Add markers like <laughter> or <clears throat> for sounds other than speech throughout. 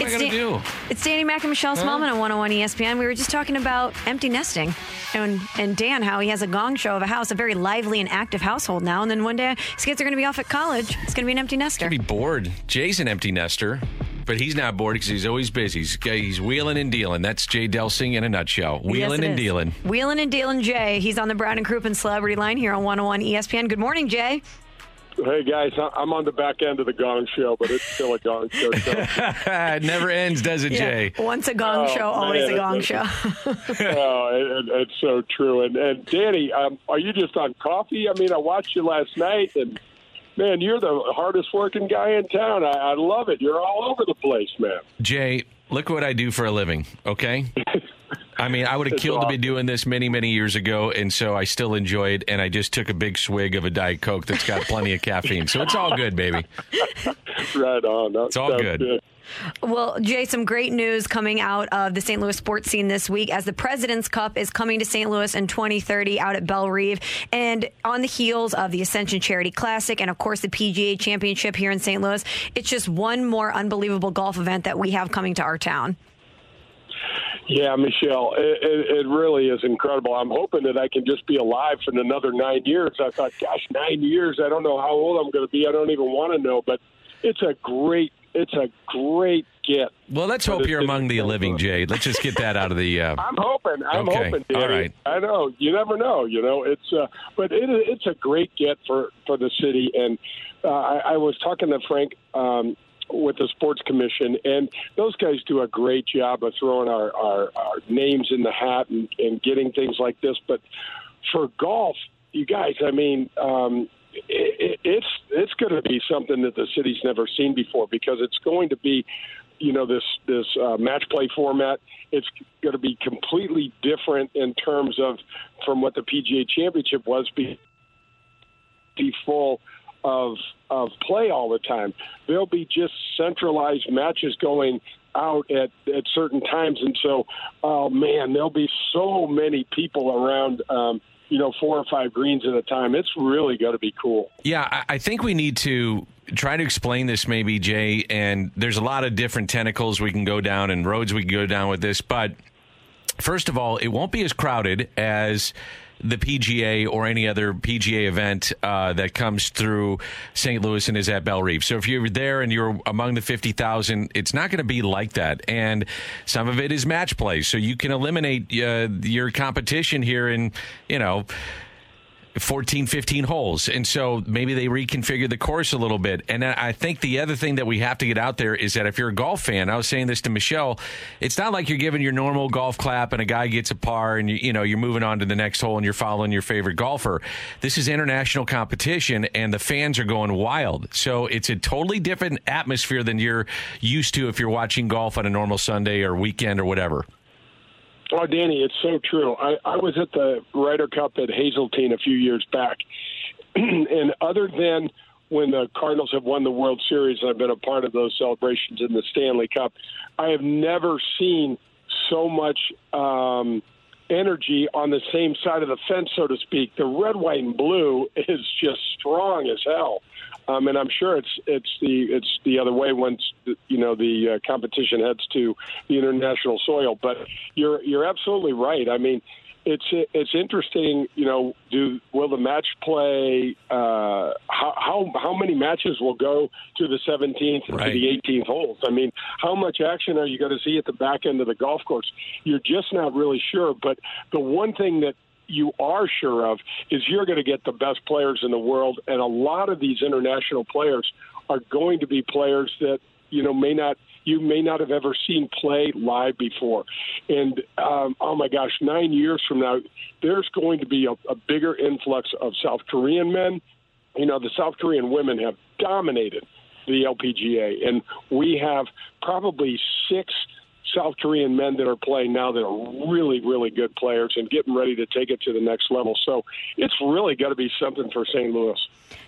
Am I It's going to Dan- do? It's Danny Mac and Michelle Smallmon on 101 ESPN. We were just talking about empty nesting and, and Dan, how he has a gong show of a house, a very lively and active household now. And then one day his kids are going to be off at college. It's going to be an empty nester. Be bored. Jay's an empty nester, but he's not bored because he's always busy. He's, he's wheeling and dealing. That's Jay Delsing in a nutshell. Wheeling it and is. dealing. Wheeling and dealing Jay. He's on the Brown and Crouppen Celebrity Line here on 101 ESPN. Good morning, Jay. Hey guys, I- I'm on the back end of the Gong Show, but it's still a Gong Show. show. <laughs> it never ends, does it, Jay? Once a gong Oh, show, always man. a gong show. <laughs> oh, it, it- it's so true. And, and Danny, um, are you just on coffee? I mean, I watched you last night, and man, you're the hardest working guy in town. I, I love it. You're all over the place, man. Jay, look what I do for a living, okay? <laughs> I mean, I would have It's killed to be doing this many, many years ago, and so I still enjoy it. And I just took a big swig of a Diet Coke that's got plenty of caffeine. So it's all good, baby. <laughs> Right on. That It's all sounds good. Well, Jay, some great news coming out of the St. Louis sports scene this week as the President's Cup is coming to St. Louis in 2030 out at Bellerive. And on the heels of the Ascension Charity Classic and, of course, the PGA Championship here in St. Louis, it's just one more unbelievable golf event that we have coming to our town. Yeah, Michelle, it, it, it really is incredible. I'm hoping that I can just be alive for another nine years. I thought, gosh, nine years. I don't know how old I'm going to be. I don't even want to know. But it's a great, it's a great get. Well, let's hope you're among the living. Jay. Let's just get that out of the. Uh, <laughs> I'm hoping. I'm Okay. hoping. All Danny. right. I know. You never know. You know. It's. Uh, but it, it's a great get for for the city. And uh, I, I was talking to Frank um, with the sports commission, and those guys do a great job of throwing our our, our names in the hat and, and getting things like this. But for golf, you guys, I mean. Um, it, it, it's it's going to be something that the city's never seen before because it's going to be you know this this uh, match play format. It's going to be completely different in terms of from what the PGA Championship was. Be full of of play all the time. There'll be just centralized matches going out at at certain times, and so oh man, there'll be so many people around. Um, you know, four or five greens at a time. It's really going to be cool. Yeah, I, I think we need to try to explain this, maybe, Jay. And there's a lot of different tentacles we can go down and roads we can go down with this. But first of all, it won't be as crowded as the PGA or any other PGA event uh, that comes through St. Louis and is at Bellerive. So if you're there and you're among the 50,000, it's not going to be like that. And some of it is match play. So you can eliminate uh, your competition here in, you know, 14, 15 holes. And so maybe they reconfigure the course a little bit. And I I think the other thing that we have to get out there is that if you're a golf fan, I was saying this to Michelle, it's not like you're giving your normal golf clap and a guy gets a par and you, you know, you're moving on to the next hole and you're following your favorite golfer. This is international competition and the fans are going wild. So it's a totally different atmosphere than you're used to if you're watching golf on a normal Sunday or weekend or whatever. Oh, Danny, it's so true. I, I was at the Ryder Cup at Hazeltine a few years back, <clears throat> and other than when the Cardinals have won the World Series, and I've been a part of those celebrations in the Stanley Cup. I have never seen so much um, energy on the same side of the fence, so to speak. The red, white, and blue <laughs> is just strong as hell. Um, and I'm sure it's it's the it's the other way once you know the uh, competition heads to the international soil. But you're you're absolutely right. I mean, it's it's interesting. You know, do will the match play? Uh, how how how many matches will go to the 17th and Right. to the 18th holes? I mean, how much action are you going to see at the back end of the golf course? You're just not really sure. But the one thing that you are sure of is you're going to get the best players in the world, and a lot of these international players are going to be players that you know may not you may not have ever seen play live before. And um, oh my gosh, nine years from now, there's going to be a, a bigger influx of South Korean men. You know, the South Korean women have dominated the LPGA, and we have probably six South Korean men that are playing now that are really, really good players and getting ready to take it to the next level. So it's really got to be something for St. Louis.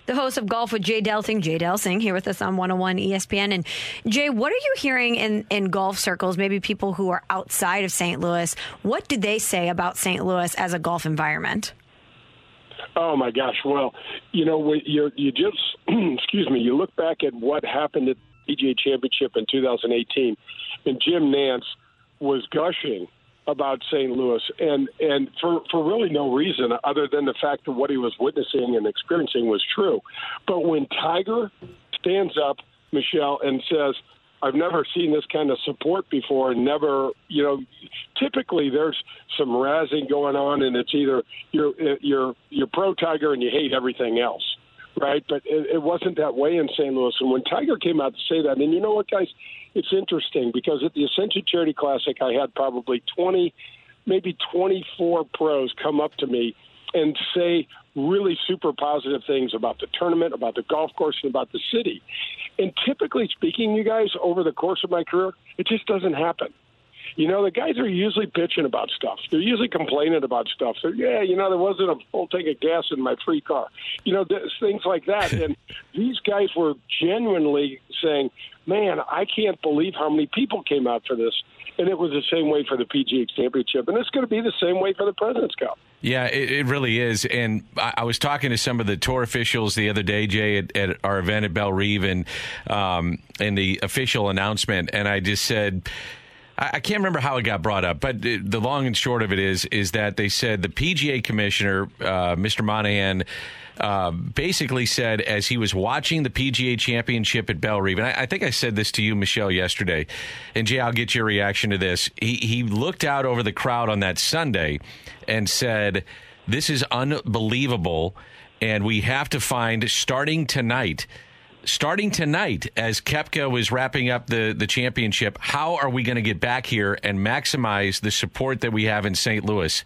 The host of Golf with Jay Delsing, Jay Delsing, here with us on 101 ESPN. And Jay, what are you hearing in, in golf circles, maybe people who are outside of St. Louis? What do they say about St. Louis as a golf environment? Oh my gosh! Well, you know, you you just <clears throat> excuse me. You look back at what happened at PGA Championship in 2018, and Jim Nantz was gushing about St. Louis, and and for for really no reason other than the fact that what he was witnessing and experiencing was true. But when Tiger stands up, Michelle, and says, I've never seen this kind of support before. Never, you know, typically there's some razzing going on, and it's either you're you're you're pro Tiger and you hate everything else, right? But it, it wasn't that way in St. Louis. And when Tiger came out to say that, and you know what, guys, it's interesting because at the Ascension Charity Classic, I had probably 20, maybe 24 pros come up to me and say really super positive things about the tournament, about the golf course, and about the city. And typically speaking, you guys, over the course of my career, it just doesn't happen. You know, the guys are usually bitching about stuff. They're usually complaining about stuff. So, yeah, you know, there wasn't a full tank of gas in my free car. You know, things like that. <laughs> and these guys were genuinely saying, man, I can't believe how many people came out for this. And it was the same way for the PGA Championship. And it's going to be the same way for the President's Cup. Yeah, it, it, really is. And I, I, was talking to some of the tour officials the other day, Jay, at, at our event at Bellerive, and um, and the official announcement, and I just said. I can't remember how it got brought up, but the long and short of it is is that they said the PGA commissioner, uh, Mr. Monahan, uh, basically said as he was watching the PGA Championship at Bellerive, and I, I, think I said this to you, Michelle, yesterday, and Jay, I'll get your reaction to this. He he looked out over the crowd on that Sunday and said, "This is unbelievable, and we have to find starting tonight." Starting tonight as Koepka was wrapping up the, the championship, how are we going to get back here and maximize the support that we have in St. Louis?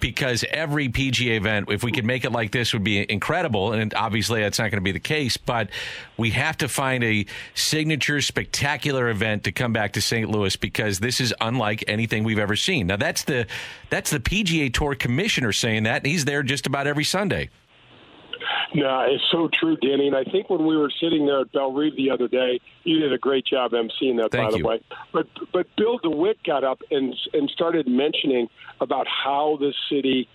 because every PGA event, if we could make it like this, would be incredible. And obviously, that's not going to be the case. But we have to find a signature, spectacular event to come back to St. Louis because this is unlike anything we've ever seen. Now, that's the that's the PGA Tour commissioner saying that, and he's there just about every Sunday. No, it's so true, Danny. And I think when we were sitting there at Bellerive the other day, you did a great job emceeing that, Thank by you. the way. But but Bill DeWitt got up and and started mentioning about how the city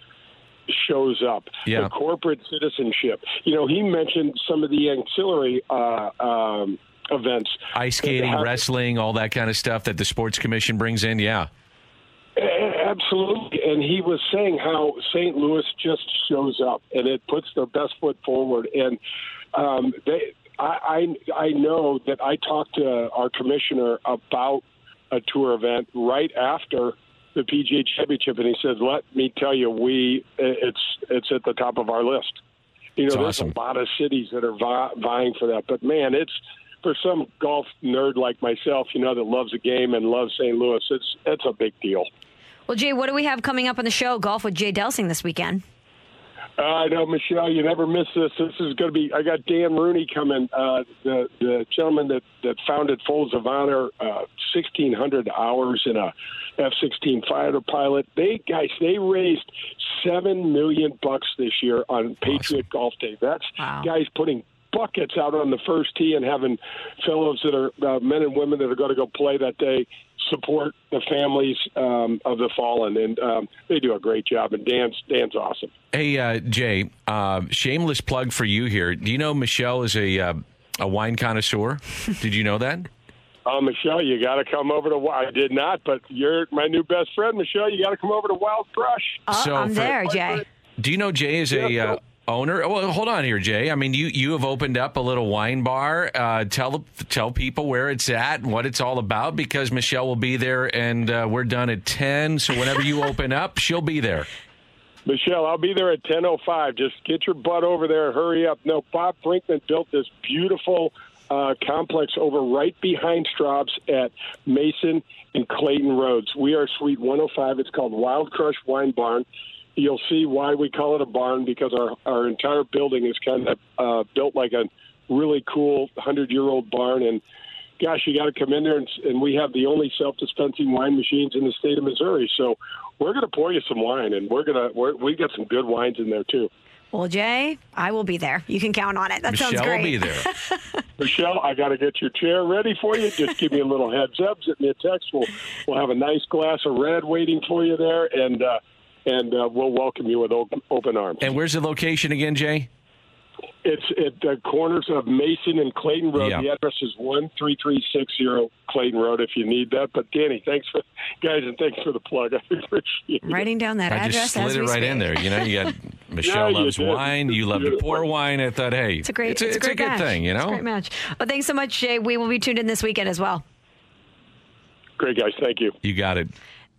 shows up, yeah. the corporate citizenship. You know, he mentioned some of the ancillary. Uh, um, events ice skating wrestling all that kind of stuff that the sports commission brings in yeah Absolutely, and he was saying how St. Louis just shows up and it puts their best foot forward. And um, they, I, I, I know that I talked to our commissioner about a tour event right after the PGA Championship, and he said, "Let me tell you, we it's it's at the top of our list." You know, That's there's awesome. a lot of cities that are vi- vying for that, but man, it's for some golf nerd like myself, you know, that loves the game and loves St. Louis. It's it's a big deal. Well, Jay, what do we have coming up on the show? Golf with Jay Delsing this weekend. Uh, I know, Michelle. You never miss this. This is going to be. I got Dan Rooney coming, uh, the the gentleman that that founded Folds of Honor, uh, sixteen hundred hours in a F sixteen fighter pilot. They guys, they raised seven million bucks this year on Patriot Golf Day. That's wow. guys putting buckets out on the first tee and having fellows that are uh, men and women that are going to go play that day support the families um, of the fallen, and um, they do a great job. And Dan's Dan's awesome. Hey uh, Jay, uh, shameless plug for you here. Do you know Michelle is a uh, a wine connoisseur? <laughs> Did you know that? Oh, Michelle, you got to come over to. I did not, but you're my new best friend, Michelle. You got to come over to Wild Crush. Oh, So I'm for- there, Jay. Do you know Jay is a Yeah, uh, so- owner? Well, hold on here, Jay. I mean, you you have opened up a little wine bar. Uh, tell tell people where it's at and what it's all about because Michelle will be there, and uh, we're done at ten. So whenever you open up, she'll be there. Michelle, I'll be there at 10:05. Just get your butt over there. Hurry up. No, Bob Brinkman built this beautiful uh, complex over right behind Straub's at Mason and Clayton Roads. We are Suite 105. It's called Wild Crush Wine Barn. You'll see why we call it a barn because our our entire building is kind of uh, built like a really cool hundred year old barn and gosh, you got to come in there, and, and we have the only self-dispensing wine machines in the state of Missouri. So we're going to pour you some wine, and we're going to we're, we got some good wines in there too. Well, Jay, I will be there. You can count on it. That Michelle sounds great. will be there. <laughs> Michelle, I got to get your chair ready for you. Just give me a little <laughs> heads up. Send me a text. We'll we'll have a nice glass of red waiting for you there, and uh, and uh, we'll welcome you with open, open arms. and where's the location again, Jay? It's at the corners of Mason and Clayton Road. Yeah. The address is one three three six zero Clayton Road. If you need that, but Danny, thanks for guys, and thanks for the plug. <laughs> I appreciate it. Writing down that I address just slid as it right speak. in there. You know, you got <laughs> Michelle you loves did. wine. You love to pour <laughs> wine. I thought, hey, It's a great, it's a, it's a great good match. thing. You It's a know, great match. Well, thanks so much, Jay. We will be tuned in this weekend as well. Great guys, thank you. you got it.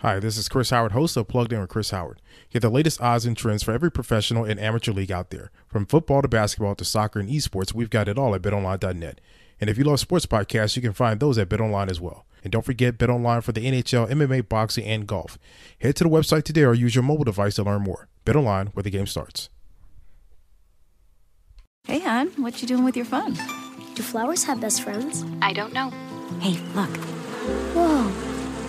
Hi, this is Chris Howard, host of Plugged In with Chris Howard. Get the latest odds and trends for every professional and amateur league out there. From football to basketball to soccer and esports, we've got it all at betonline.net. And if you love sports podcasts, you can find those at BetOnline as well. And don't forget BetOnline for the NHL, MMA, boxing, and golf. Head to the website today or use your mobile device to learn more. BetOnline, where the game starts. Hey, hon, what you doing with your phone? Do flowers have best friends? I don't know. Hey, look. Whoa.